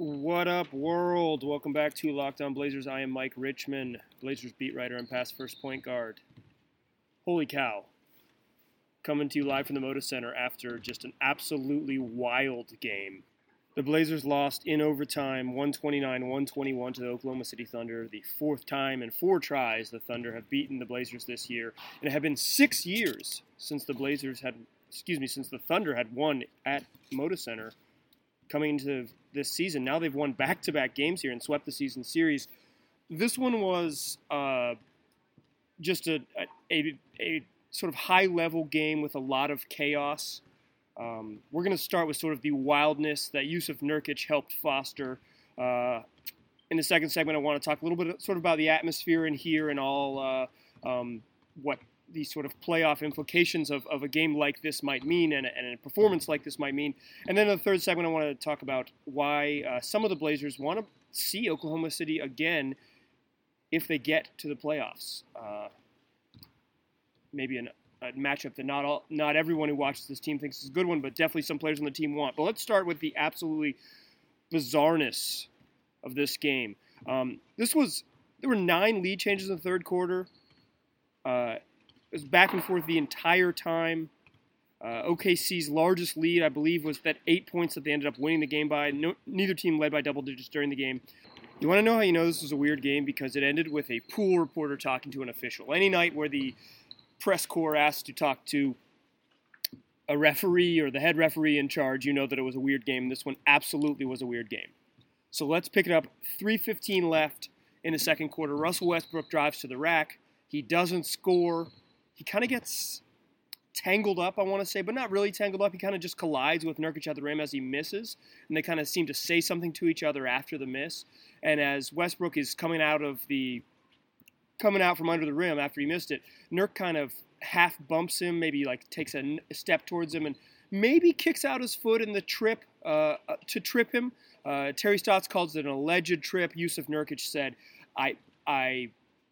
What up, world? Welcome back to Locked On Blazers. I am Mike Richman, Blazers beat writer and past first point guard. Holy cow. Coming to you live from the Moda Center after just an absolutely wild game. The Blazers lost in overtime 129 121 to the Oklahoma City Thunder, the fourth time in four tries the Thunder have beaten the Blazers this year. And it had been six years since the Blazers had, excuse me, since the Thunder had won at Moda Center coming into this season. Now they've won back to back games here and swept the season series. This one was uh, just a, a, a, sort of high level game with a lot of chaos. Um, we're going to start with sort of the wildness that Jusuf Nurkic helped foster. Uh, in the second segment, I want to talk a little bit sort of about the atmosphere in here and all uh, um, what the sort of playoff implications of, of a game like this might mean and, and a performance like this might mean. And then the third segment, I want to talk about why uh, some of the Blazers want to see Oklahoma City again if they get to the playoffs. Uh, maybe an, a matchup that not all, not everyone who watches this team thinks is a good one, but definitely some players on the team want. But let's start with the absolutely bizarreness of this game. Um, this was there were nine lead changes in the third quarter. Uh, it was back and forth the entire time. Uh, OKC's largest lead, I believe, was that eight points that they ended up winning the game by. No, neither team led by double digits during the game. You want to know how you know this was a weird game? Because it ended with a pool reporter talking to an official. Any night where the press corps asked to talk to a referee or the head referee in charge, you know that it was a weird game. This one absolutely was a weird game. So let's pick it up. 3.15 left in the second quarter. Russell Westbrook drives to the rack. He doesn't score he kind of gets tangled up, I want to say, but not really tangled up. He kind of just collides with Nurkic at the rim as he misses, and they kind of seem to say something to each other after the miss. And as Westbrook is coming out of the coming out from under the rim after he missed it, Nurk kind of half bumps him, maybe like takes a, step towards him, and maybe kicks out his foot in the trip uh, uh, to trip him. Uh, Terry Stotts calls it an alleged trip. Jusuf Nurkic said, "I I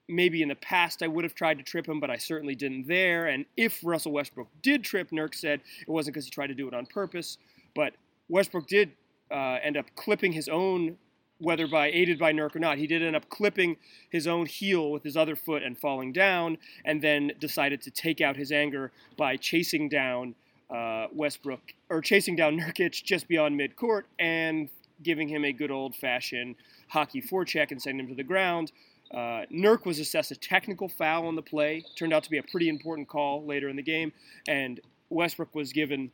maybe in the past I would have tried to trip him, but I certainly didn't there. And if Russell Westbrook did trip, Nurk said it wasn't because he tried to do it on purpose. But Westbrook did uh, end up clipping his own, whether by aided by Nurk or not, he did end up clipping his own heel with his other foot and falling down, and then decided to take out his anger by chasing down uh, Westbrook or chasing down Nurkic just beyond midcourt and giving him a good old fashioned hockey forecheck and sending him to the ground. Uh, Nurk was assessed a technical foul on the play. Turned out to be a pretty important call later in the game. And Westbrook was given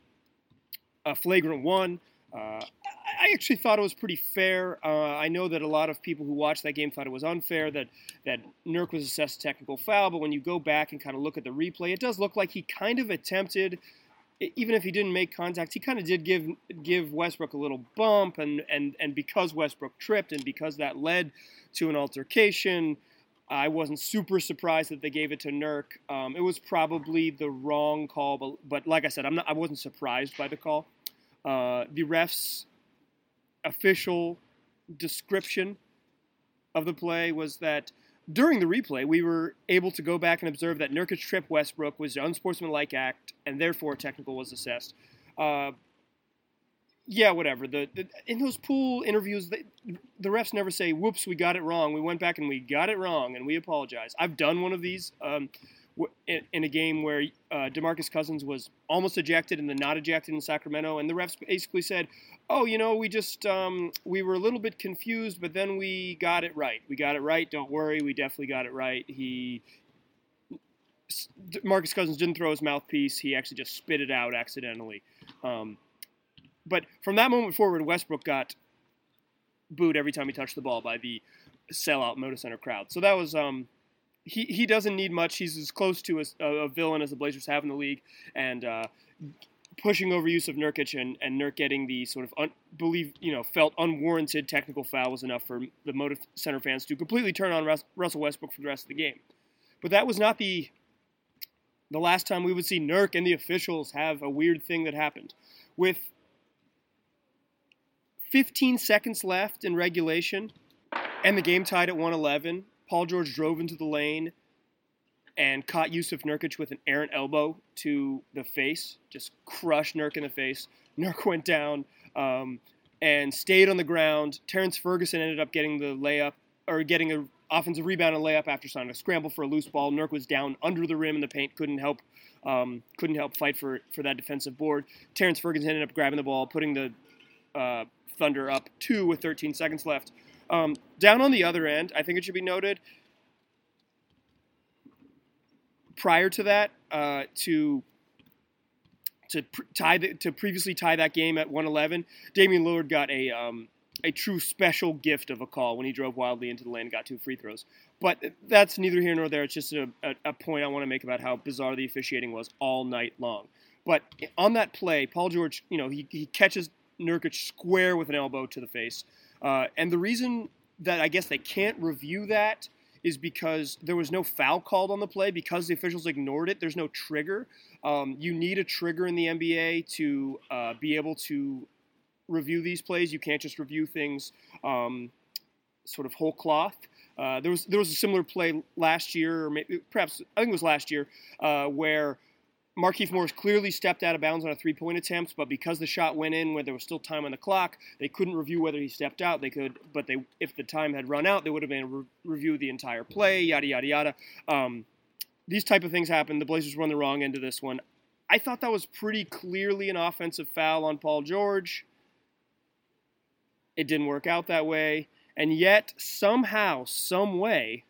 a flagrant one. Uh, I actually thought it was pretty fair. Uh, I know that a lot of people who watched that game thought it was unfair that that Nurk was assessed a technical foul, but when you go back and kind of look at the replay, it does look like he kind of attempted, even if he didn't make contact, he kind of did give give Westbrook a little bump, and and and because Westbrook tripped and because that led to an altercation. I wasn't super surprised that they gave it to Nurk. Um, it was probably the wrong call, but, but like I said, I'm not, I wasn't surprised by the call. Uh, the ref's official description of the play was that during the replay, we were able to go back and observe that Nurkic trip Westbrook was an unsportsmanlike act, and therefore technical was assessed. Uh, yeah, whatever. The, the, in those pool interviews, the, the refs never say, "Whoops, we got it wrong. We went back and we got it wrong, and we apologize." I've done one of these um, in, a game where uh, Demarcus Cousins was almost ejected and then not ejected in Sacramento, and the refs basically said, "Oh, you know, we just um, we were a little bit confused, but then we got it right. We got it right. Don't worry, we definitely got it right." He Marcus Cousins didn't throw his mouthpiece; he actually just spit it out accidentally. Um, but from that moment forward, Westbrook got booed every time he touched the ball by the sellout Moda Center crowd. So that was um, he he doesn't need much. He's as close to a, a villain as the Blazers have in the league, and uh, pushing over of Nurkic and, and Nurk getting the sort of un, believe you know felt unwarranted technical foul was enough for the Moda Center fans to completely turn on Rus- Russell Westbrook for the rest of the game. But that was not the the last time we would see Nurk and the officials have a weird thing that happened. With 15 seconds left in regulation, and the game tied at 111. Paul George drove into the lane and caught Jusuf Nurkic with an errant elbow to the face, just crushed Nurk in the face. Nurk went down, um, and stayed on the ground. Terrence Ferguson ended up getting the layup or getting an offensive rebound and layup after signing a scramble for a loose ball. Nurk was down under the rim in the paint, couldn't help um, couldn't help fight for for that defensive board. Terrence Ferguson ended up grabbing the ball, putting the uh, Thunder up two with 13 seconds left. Um, down on the other end, I think it should be noted. Prior to that, uh, to to tie the, to previously tie that game at 111, Damian Lillard got a um, a true special gift of a call when he drove wildly into the lane and got two free throws. But that's neither here nor there. It's just a, a, a point I want to make about how bizarre the officiating was all night long. But on that play, Paul George, you know, he, he catches Nurkic square with an elbow to the face. Uh, and the reason that I guess they can't review that is because there was no foul called on the play because the officials ignored it. There's no trigger. Um, you need a trigger in the NBA to uh, be able to review these plays. You can't just review things um, sort of whole cloth. Uh, there was there was a similar play last year, or maybe, perhaps I think it was last year, uh, where Markieff Morris clearly stepped out of bounds on a three-point attempt, but because the shot went in where there was still time on the clock, they couldn't review whether he stepped out. They could, but they if the time had run out, they would have been re- review the entire play. Yada yada yada. Um, these type of things happen. The Blazers run the wrong end of this one. I thought that was pretty clearly an offensive foul on Paul George. It didn't work out that way, and yet somehow, some way,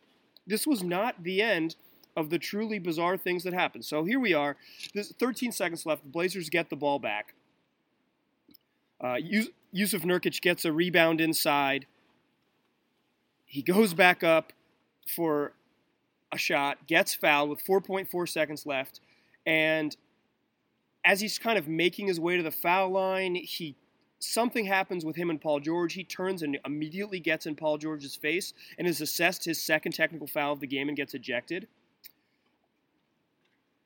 this was not the end of the truly bizarre things that happen. So here we are. There's 13 seconds left. The Blazers get the ball back. Uh, Jusuf Nurkic gets a rebound inside. He goes back up for a shot, gets fouled with 4.4 seconds left, and as he's kind of making his way to the foul line, he something happens with him and Paul George. He turns and immediately gets in Paul George's face and is assessed his second technical foul of the game and gets ejected.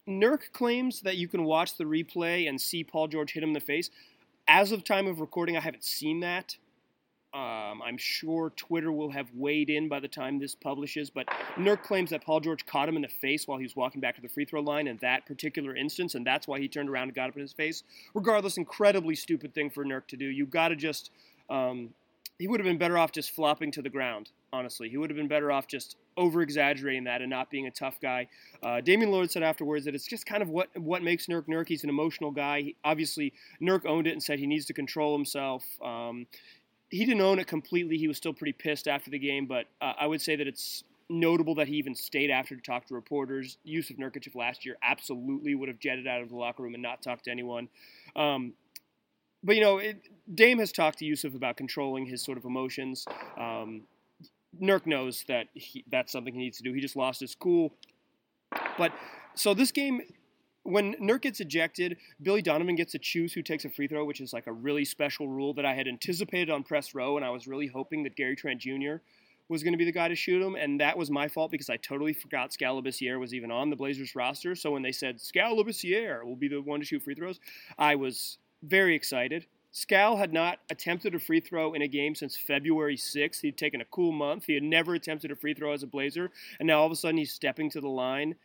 Nurk claims that you can watch the replay and see Paul George hit him in the face. As of time of recording, I haven't seen that. Um, I'm sure Twitter will have weighed in by the time this publishes, but Nurk claims that Paul George caught him in the face while he was walking back to the free throw line in that particular instance, and that's why he turned around and got up in his face. Regardless, incredibly stupid thing for Nurk to do. You got to just. Um, he would have been better off just flopping to the ground, honestly. He would have been better off just over exaggerating that and not being a tough guy. Uh, Damian Lillard said afterwards that it's just kind of what what makes Nurk Nurk. He's an emotional guy. He, obviously, Nurk owned it and said he needs to control himself. Um, he didn't own it completely. He was still pretty pissed after the game, but uh, I would say that it's notable that he even stayed after to talk to reporters. Jusuf Nurkic last year absolutely would have jetted out of the locker room and not talked to anyone. Um, but you know, it, Dame has talked to Jusuf about controlling his sort of emotions. Um, Nurk knows that he, that's something he needs to do. He just lost his cool. But so this game, when Nurk gets ejected, Billy Donovan gets to choose who takes a free throw, which is like a really special rule that I had anticipated on press row, and I was really hoping that Gary Trent Jr. was going to be the guy to shoot him, and that was my fault because I totally forgot Skal was even on the Blazers roster. So when they said Skal will be the one to shoot free throws, I was very excited. Skal had not attempted a free throw in a game since February 6th. He'd taken a cool month. He had never attempted a free throw as a Blazer, and now all of a sudden he's stepping to the line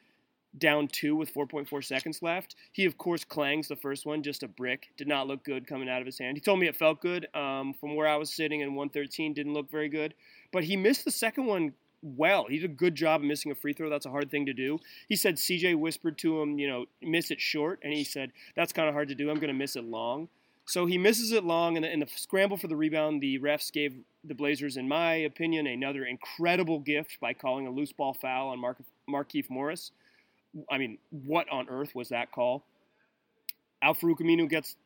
down two with 4.4 seconds left. He, of course, clangs the first one, just a brick. Did not look good coming out of his hand. He told me it felt good. Um, from where I was sitting in 113, didn't look very good. But he missed the second one well. He did a good job of missing a free throw. That's a hard thing to do. He said CJ whispered to him, you know, miss it short. And he said, that's kind of hard to do. I'm going to miss it long. So he misses it long, and in the scramble for the rebound, the refs gave the Blazers, in my opinion, another incredible gift by calling a loose ball foul on Mark, Markieff Morris. I mean, what on earth was that call? Al-Farouq Aminu gets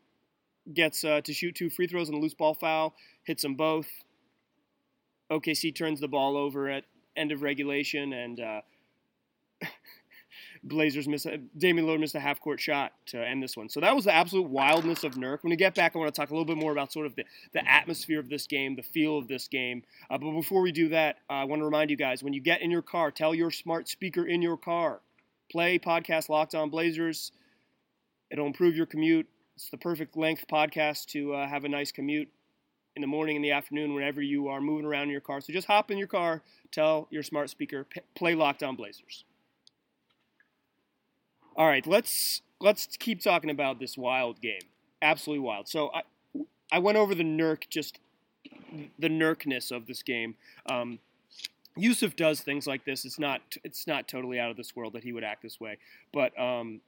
gets uh, to shoot two free throws and a loose ball foul, hits them both. OKC turns the ball over at end of regulation, and uh, Blazers miss Damian Lillard missed a half court shot to end this one. So that was the absolute wildness of Nurk. When we get back, I want to talk a little bit more about sort of the, the atmosphere of this game, the feel of this game. Uh, but before we do that, uh, I want to remind you guys when you get in your car, tell your smart speaker in your car, play podcast Locked On Blazers. It'll improve your commute. It's the perfect length podcast to uh, have a nice commute in the morning, in the afternoon, whenever you are moving around in your car. So just hop in your car, tell your smart speaker, play Locked On Blazers. All right, let's let's keep talking about this wild game. Absolutely wild. So I, I went over the Nurk just the Nurkness of this game. Um, Jusuf does things like this. It's not it's not totally out of this world that he would act this way. But um,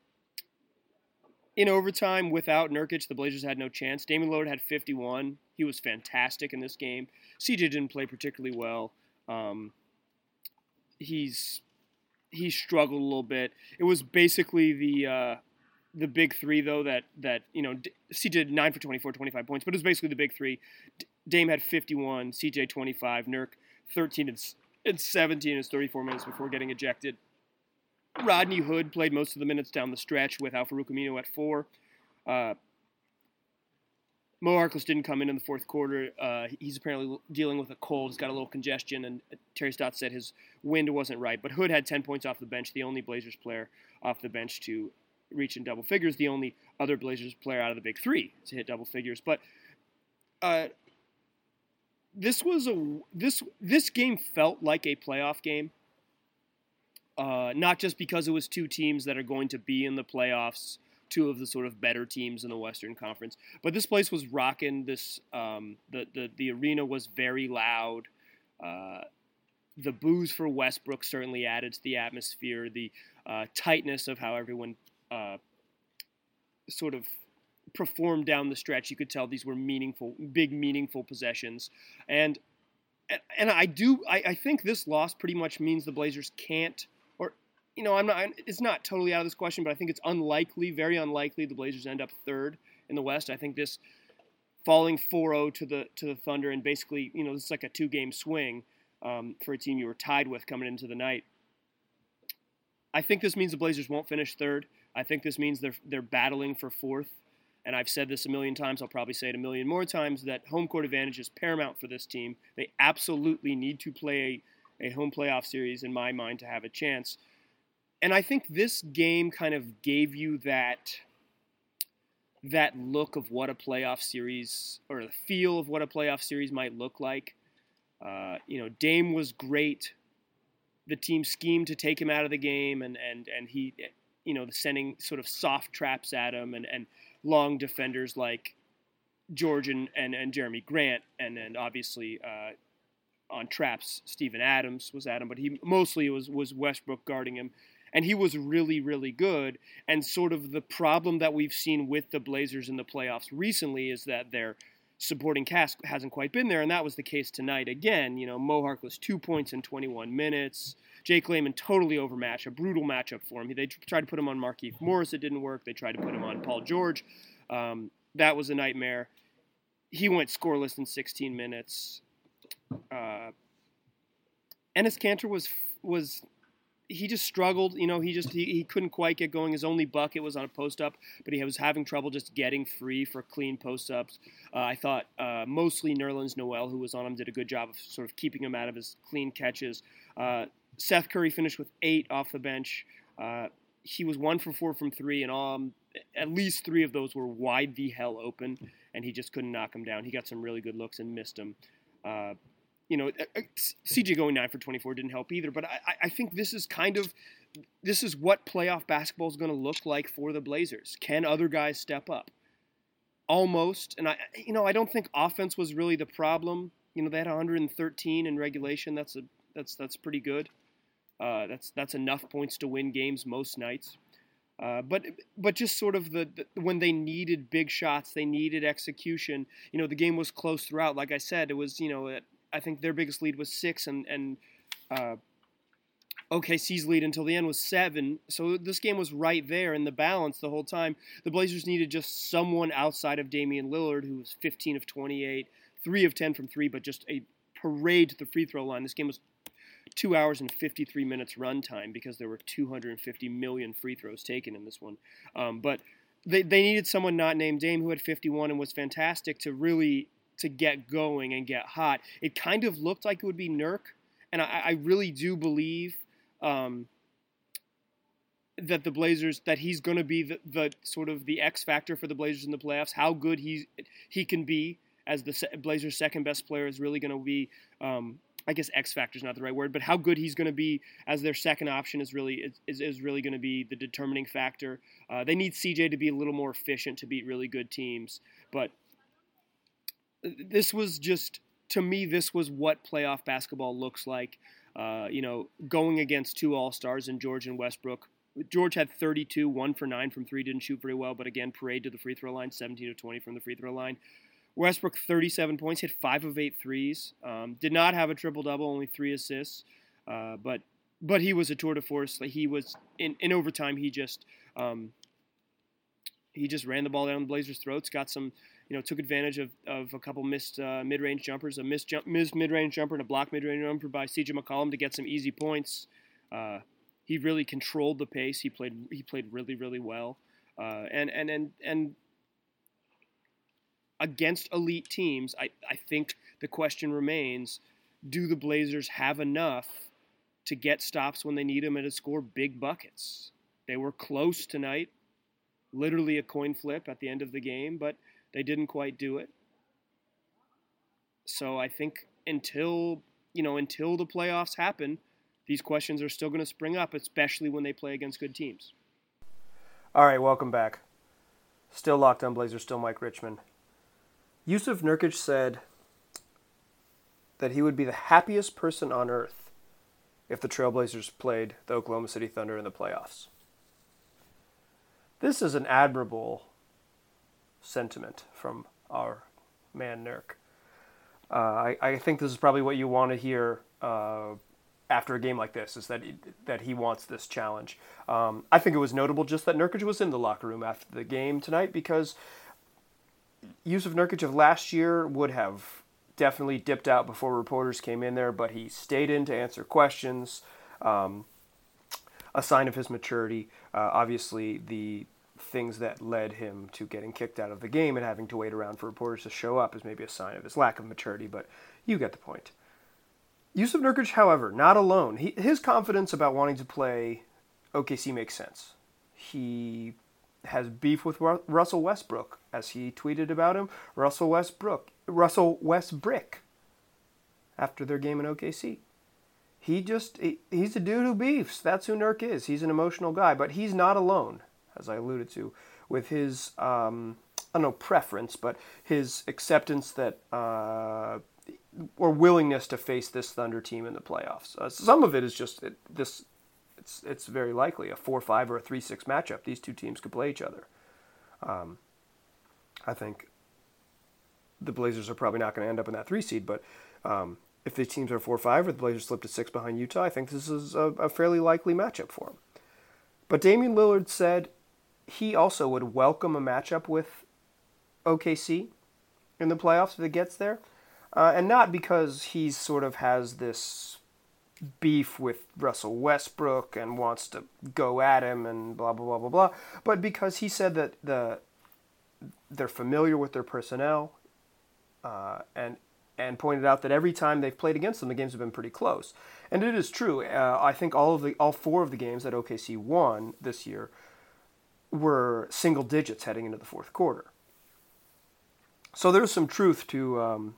in overtime, without Nurkic, the Blazers had no chance. Damian Lillard had 51. He was fantastic in this game. CJ didn't play particularly well. Um, he's he struggled a little bit. It was basically the uh, the big three though that that you know CJ did nine for 24, 25 points, but it was basically the big three. Dame had 51, CJ 25, Nurk 13 and, and 17 in his 34 minutes before getting ejected. Rodney Hood played most of the minutes down the stretch with Al-Farouq Aminu at four. Uh, Mo Harkless didn't come in in the fourth quarter. Uh, he's apparently dealing with a cold. He's got a little congestion, and Terry Stotts said his wind wasn't right. But Hood had 10 points off the bench, the only Blazers player off the bench to reach in double figures, the only other Blazers player out of the big three to hit double figures. But uh, this was a this this game felt like a playoff game. Uh, not just because it was two teams that are going to be in the playoffs two of the sort of better teams in the Western Conference. But this place was rocking. This um, the, the the arena was very loud. Uh, the booze for Westbrook certainly added to the atmosphere. The uh, tightness of how everyone uh, sort of performed down the stretch. You could tell these were meaningful, big, meaningful possessions. And and I do I, I think this loss pretty much means the Blazers can't you know, I'm not. It's not totally out of this question, but I think it's unlikely, very unlikely, the Blazers end up third in the West. I think this falling 4-0 to the to the Thunder and basically, you know, this is like a two-game swing um, for a team you were tied with coming into the night. I think this means the Blazers won't finish third. I think this means they're they're battling for fourth. And I've said this a million times. I'll probably say it a million more times that home court advantage is paramount for this team. They absolutely need to play a, a home playoff series, in my mind, to have a chance and I think this game kind of gave you that that look of what a playoff series or the feel of what a playoff series might look like. Uh, you know, Dame was great. The team schemed to take him out of the game, and and and he, you know, sending sort of soft traps at him, and and long defenders like George and and, and Jerami Grant, and and obviously. Uh, on traps, Steven Adams was at him, but he mostly was was Westbrook guarding him and he was really, really good. And sort of the problem that we've seen with the Blazers in the playoffs recently is that their supporting cast hasn't quite been there, and that was the case tonight again. You know, Mo was two points in 21 minutes. Jake Layman totally overmatched, a brutal matchup for him. They tried to put him on Markieff Morris, it didn't work. They tried to put him on Paul George, um, that was a nightmare. He went scoreless in 16 minutes. Uh, Enes Kanter was was he just struggled. You know, he just he, he couldn't quite get going. His only bucket was on a post up, but he was having trouble just getting free for clean post ups. Uh, I thought uh, mostly Nerlens Noel, who was on him, did a good job of sort of keeping him out of his clean catches. Uh, Seth Curry finished with eight off the bench. Uh, he was one for four from three, and um, at least three of those were wide the hell open, and he just couldn't knock him down. He got some really good looks and missed them. You know, uh, uh, CJ going nine for 24 didn't help either. But I, I think this is kind of this is what playoff basketball is going to look like for the Blazers. Can other guys step up? Almost, and I, you know, I don't think offense was really the problem. You know, they had 113 in regulation. That's a that's that's pretty good. Uh, that's that's enough points to win games most nights. Uh, but but just sort of the, the, when they needed big shots, they needed execution. You know, the game was close throughout. Like I said, it was you know I think their biggest lead was six, and and uh, OKC's lead until the end was seven. So this game was right there in the balance the whole time. The Blazers needed just someone outside of Damian Lillard, who was 15 of 28, three of 10 from three, but just a parade to the free throw line. This game was two hours and 53 minutes runtime because there were 250 million free throws taken in this one. Um, but they, they needed someone not named Dame who had 51 and was fantastic to really to get going and get hot. It kind of looked like it would be Nurk, and I, I really do believe um, that the Blazers that he's going to be the, the sort of the X factor for the Blazers in the playoffs. How good he he can be as the Blazers' second best player is really going to be. Um, I guess X factor is not the right word, but how good he's going to be as their second option is really is, is really going to be the determining factor. Uh, they need CJ to be a little more efficient to beat really good teams, but this was just to me this was what playoff basketball looks like. Uh, you know, going against two All Stars in George and Westbrook. George had 32, one for nine from three, didn't shoot very well, but again, parade to the free throw line, 17 to 20 from the free throw line. Westbrook, 37 points, hit five of eight threes. Um, did not have a triple double, only three assists, uh, but but he was a tour de force. He was in, in overtime. He just um, he just ran the ball down the Blazers' throats. Got some, you know, took advantage of, of a couple missed uh, mid range jumpers, a missed, missed mid range jumper, and a block mid range jumper by C.J. McCollum to get some easy points. Uh, he really controlled the pace. He played he played really really well, uh, and and and and against elite teams, I I think the question remains: Do the Blazers have enough to get stops when they need them and to score big buckets? They were close tonight, literally a coin flip at the end of the game, but they didn't quite do it. So I think until you know until the playoffs happen these questions are still going to spring up, especially when they play against good teams. All right, welcome back. Still locked on Blazers, still Mike Richman. Jusuf Nurkic said that he would be the happiest person on earth if the Trailblazers played the Oklahoma City Thunder in the playoffs. This is an admirable sentiment from our man Nurk. Uh, I, I, think this is probably what you want to hear uh, after a game like this is that he, that he wants this challenge. Um, I think it was notable just that Nurkic was in the locker room after the game tonight because Jusuf Nurkic of last year would have definitely dipped out before reporters came in there, but he stayed in to answer questions. Um, a sign of his maturity. Uh, obviously, the things that led him to getting kicked out of the game and having to wait around for reporters to show up is maybe a sign of his lack of maturity, but you get the point. Jusuf Nurkic, however, not alone. He, his confidence about wanting to play OKC makes sense. He has beef with Ru- Russell Westbrook, as he tweeted about him. Russell Westbrook, Russell Westbrick, after their game in OKC. He just, he, he's a dude who beefs. That's who Nurk is. He's an emotional guy, but he's not alone, as I alluded to, with his, um, I don't know, preference, but his acceptance that uh, or willingness to face this Thunder team in the playoffs. Uh, some of it is just it, this. It's it's very likely a four-five or a three-six matchup. These two teams could play each other. Um, I think the Blazers are probably not going to end up in that three seed, but um, if the teams are four-five or the Blazers slip to six behind Utah, I think this is a, a fairly likely matchup for them. But Damian Lillard said he also would welcome a matchup with OKC in the playoffs if it gets there. Uh, and not because he sort of has this beef with Russell Westbrook and wants to go at him and blah blah blah blah blah, but because he said that the they're familiar with their personnel, uh, and and pointed out that every time they've played against them, the games have been pretty close. And it is true. Uh, I think all of the all four of the games that OKC won this year were single digits heading into the fourth quarter. So there's some truth to um,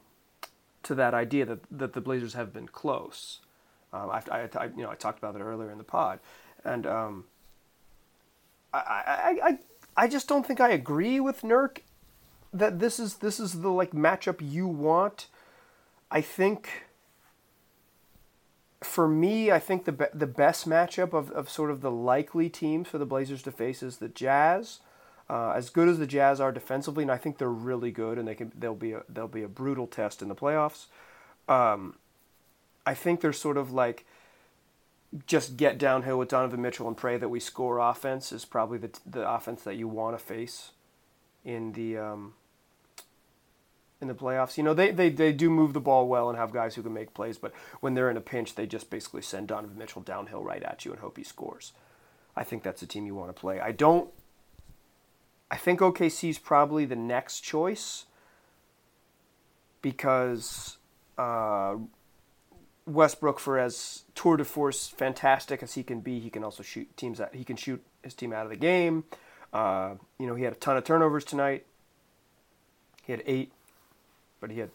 to that idea that, that the Blazers have been close. Um, I, I, I, you know, I talked about it earlier in the pod, and um, I, I, I, I just don't think I agree with Nurk that this is this is the like matchup you want. I think for me, I think the be- the best matchup of, of sort of the likely teams for the Blazers to face is the Jazz. Uh, as good as the Jazz are defensively, and I think they're really good, and they can they'll be a they'll be a brutal test in the playoffs. Um, I think they're sort of like just get downhill with Donovan Mitchell and pray that we score offense is probably the the offense that you want to face in the um, in the playoffs. You know, they, they, they do move the ball well and have guys who can make plays, but when they're in a pinch, they just basically send Donovan Mitchell downhill right at you and hope he scores. I think that's a team you want to play. I don't I think OKC is probably the next choice because uh, Westbrook, for as tour de force fantastic as he can be, he can also shoot teams that he can shoot his team out of the game. Uh, you know, he had a ton of turnovers tonight. He had eight, but he had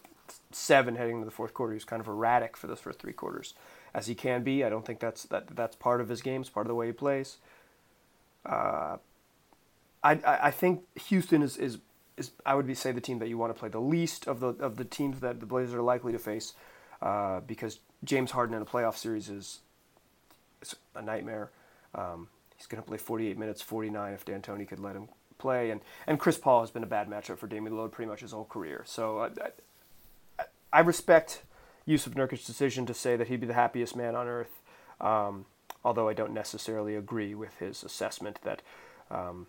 seven heading into the fourth quarter. He was kind of erratic for those first three quarters, as he can be. I don't think that's that that's part of his game. It's part of the way he plays. Uh, I, I think Houston is, is is I would be say the team that you want to play the least of the of the teams that the Blazers are likely to face, uh, because James Harden in a playoff series is, is a nightmare. Um, he's going to play 48 minutes, 49 if D'Antoni could let him play, and and Chris Paul has been a bad matchup for Damian Lillard pretty much his whole career. So I, I, I respect Jusuf Nurkic's decision to say that he'd be the happiest man on earth, um, although I don't necessarily agree with his assessment that. Um,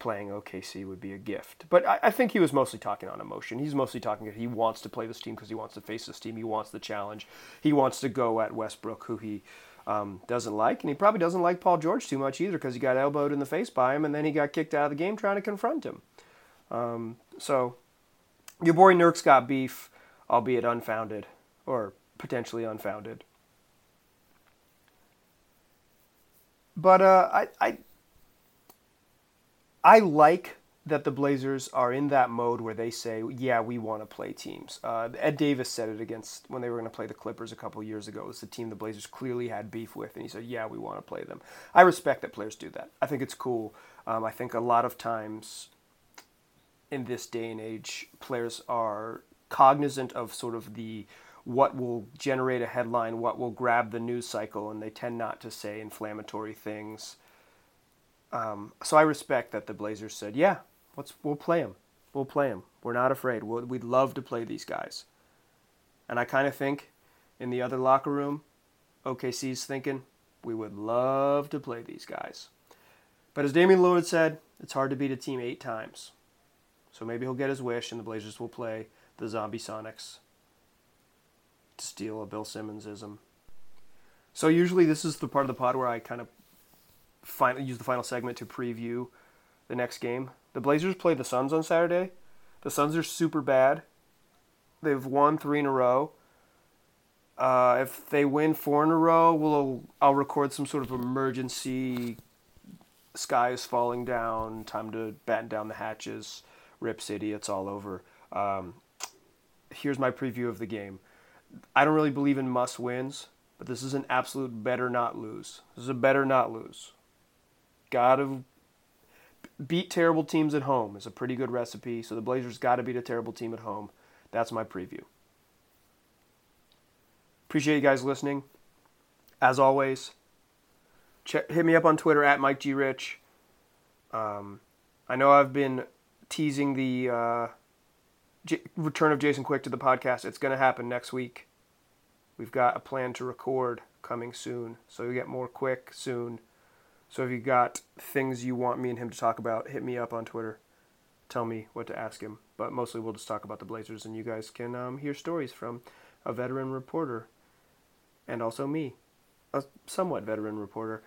playing OKC would be a gift. But I, I, think he was mostly talking on emotion. He's mostly talking that he wants to play this team because he wants to face this team. He wants the challenge. He wants to go at Westbrook, who he um, doesn't like. And he probably doesn't like Paul George too much either because he got elbowed in the face by him and then he got kicked out of the game trying to confront him. Um, so your boy Nurk's got beef, albeit unfounded or potentially unfounded. But uh, I, I I like that the Blazers are in that mode where they say, "Yeah, we want to play teams." Uh, Ed Davis said it against when they were going to play the Clippers a couple years ago. It was the team the Blazers clearly had beef with, and he said, "Yeah, we want to play them." I respect that players do that. I think it's cool. Um, I think a lot of times in this day and age, players are cognizant of sort of the what will generate a headline, what will grab the news cycle, and they tend not to say inflammatory things. Um, so I respect that the Blazers said, "Yeah, let's we'll play them. We'll play them. We're not afraid. we we'd love to play these guys." And I kind of think in the other locker room, OKC's thinking we would love to play these guys. But as Damian Lillard said, it's hard to beat a team eight times. So maybe he'll get his wish, and the Blazers will play the Zombie Sonics to steal a Bill Simmonsism. So usually this is the part of the pod where I kind of final, use the final segment to preview the next game. The Blazers play the Suns on Saturday. The Suns are super bad. They've won three in a row. Uh, if they win four in a row, we'll I'll record some sort of emergency. Sky is falling down. Time to batten down the hatches. Rip City. It's all over. Um, here's my preview of the game. I don't really believe in must wins, but this is an absolute better not lose. This is a better not lose. Got to beat terrible teams at home is a pretty good recipe. So the Blazers got to beat a terrible team at home. That's my preview. Appreciate you guys listening. As always, check, hit me up on Twitter at Mike G Rich. Um, I know I've been teasing the uh, J- return of Jason Quick to the podcast. It's going to happen next week. We've got a plan to record coming soon, so you get more quick soon. So if you got things you want me and him to talk about, hit me up on Twitter. Tell me what to ask him. But mostly we'll just talk about the Blazers, and you guys can um, hear stories from a veteran reporter and also me, a somewhat veteran reporter.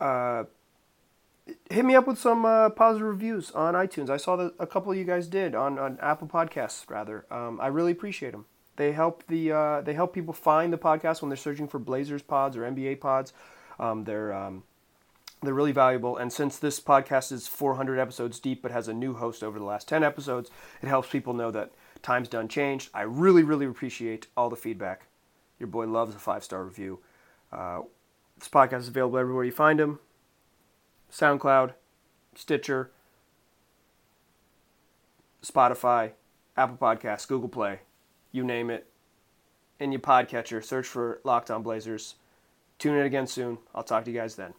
Uh, hit me up with some uh, positive reviews on iTunes. I saw that a couple of you guys did on, on Apple Podcasts, rather. Um, I really appreciate them. They help the uh, they help people find the podcast when they're searching for Blazers pods or NBA pods um, they're um, they're really valuable. And since this podcast is 400 episodes deep but has a new host over the last 10 episodes, it helps people know that time's done changed. I really, really appreciate all the feedback. Your boy loves a five star review. Uh, this podcast is available everywhere you find them SoundCloud, Stitcher, Spotify, Apple Podcasts, Google Play, you name it. In your podcatcher, search for Locked On Blazers. Tune in again soon. I'll talk to you guys then.